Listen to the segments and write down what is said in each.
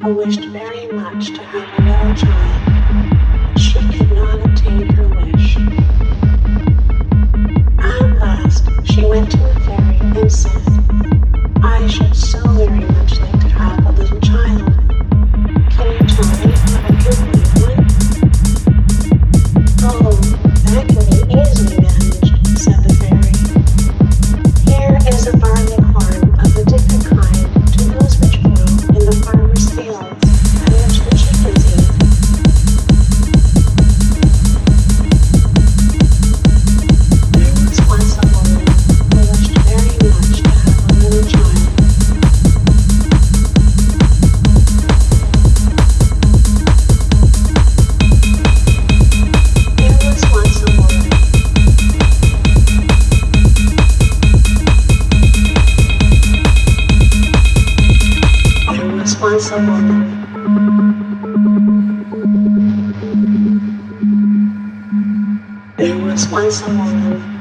I wished very much to have another child. someone. There was once a woman.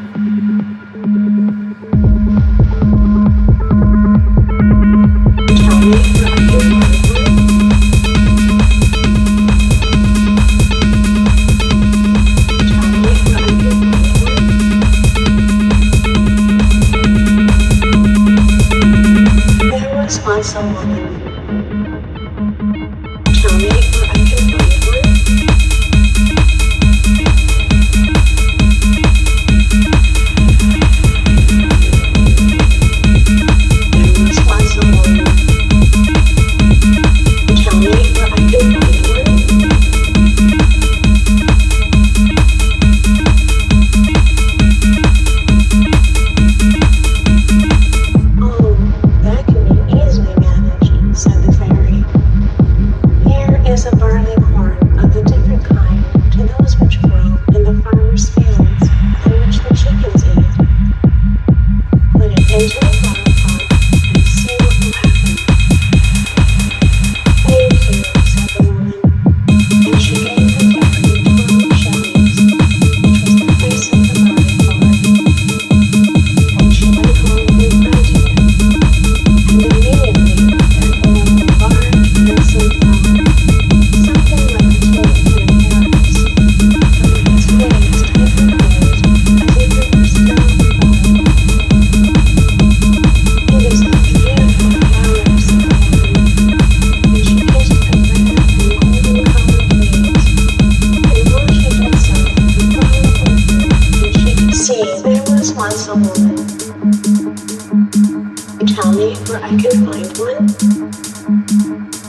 whenever I could find one.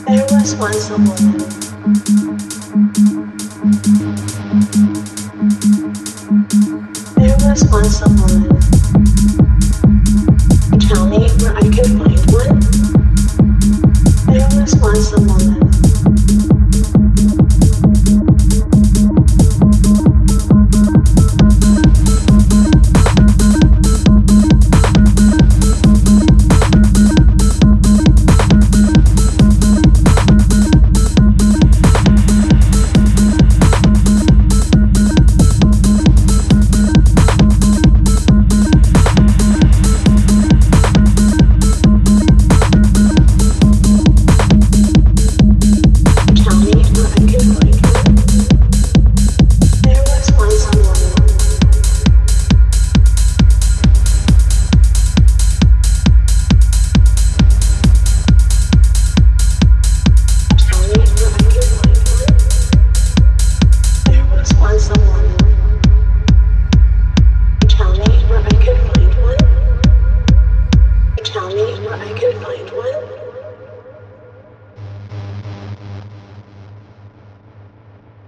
There was once a woman. There was once a woman. Tell me where I could find one. There was once a woman.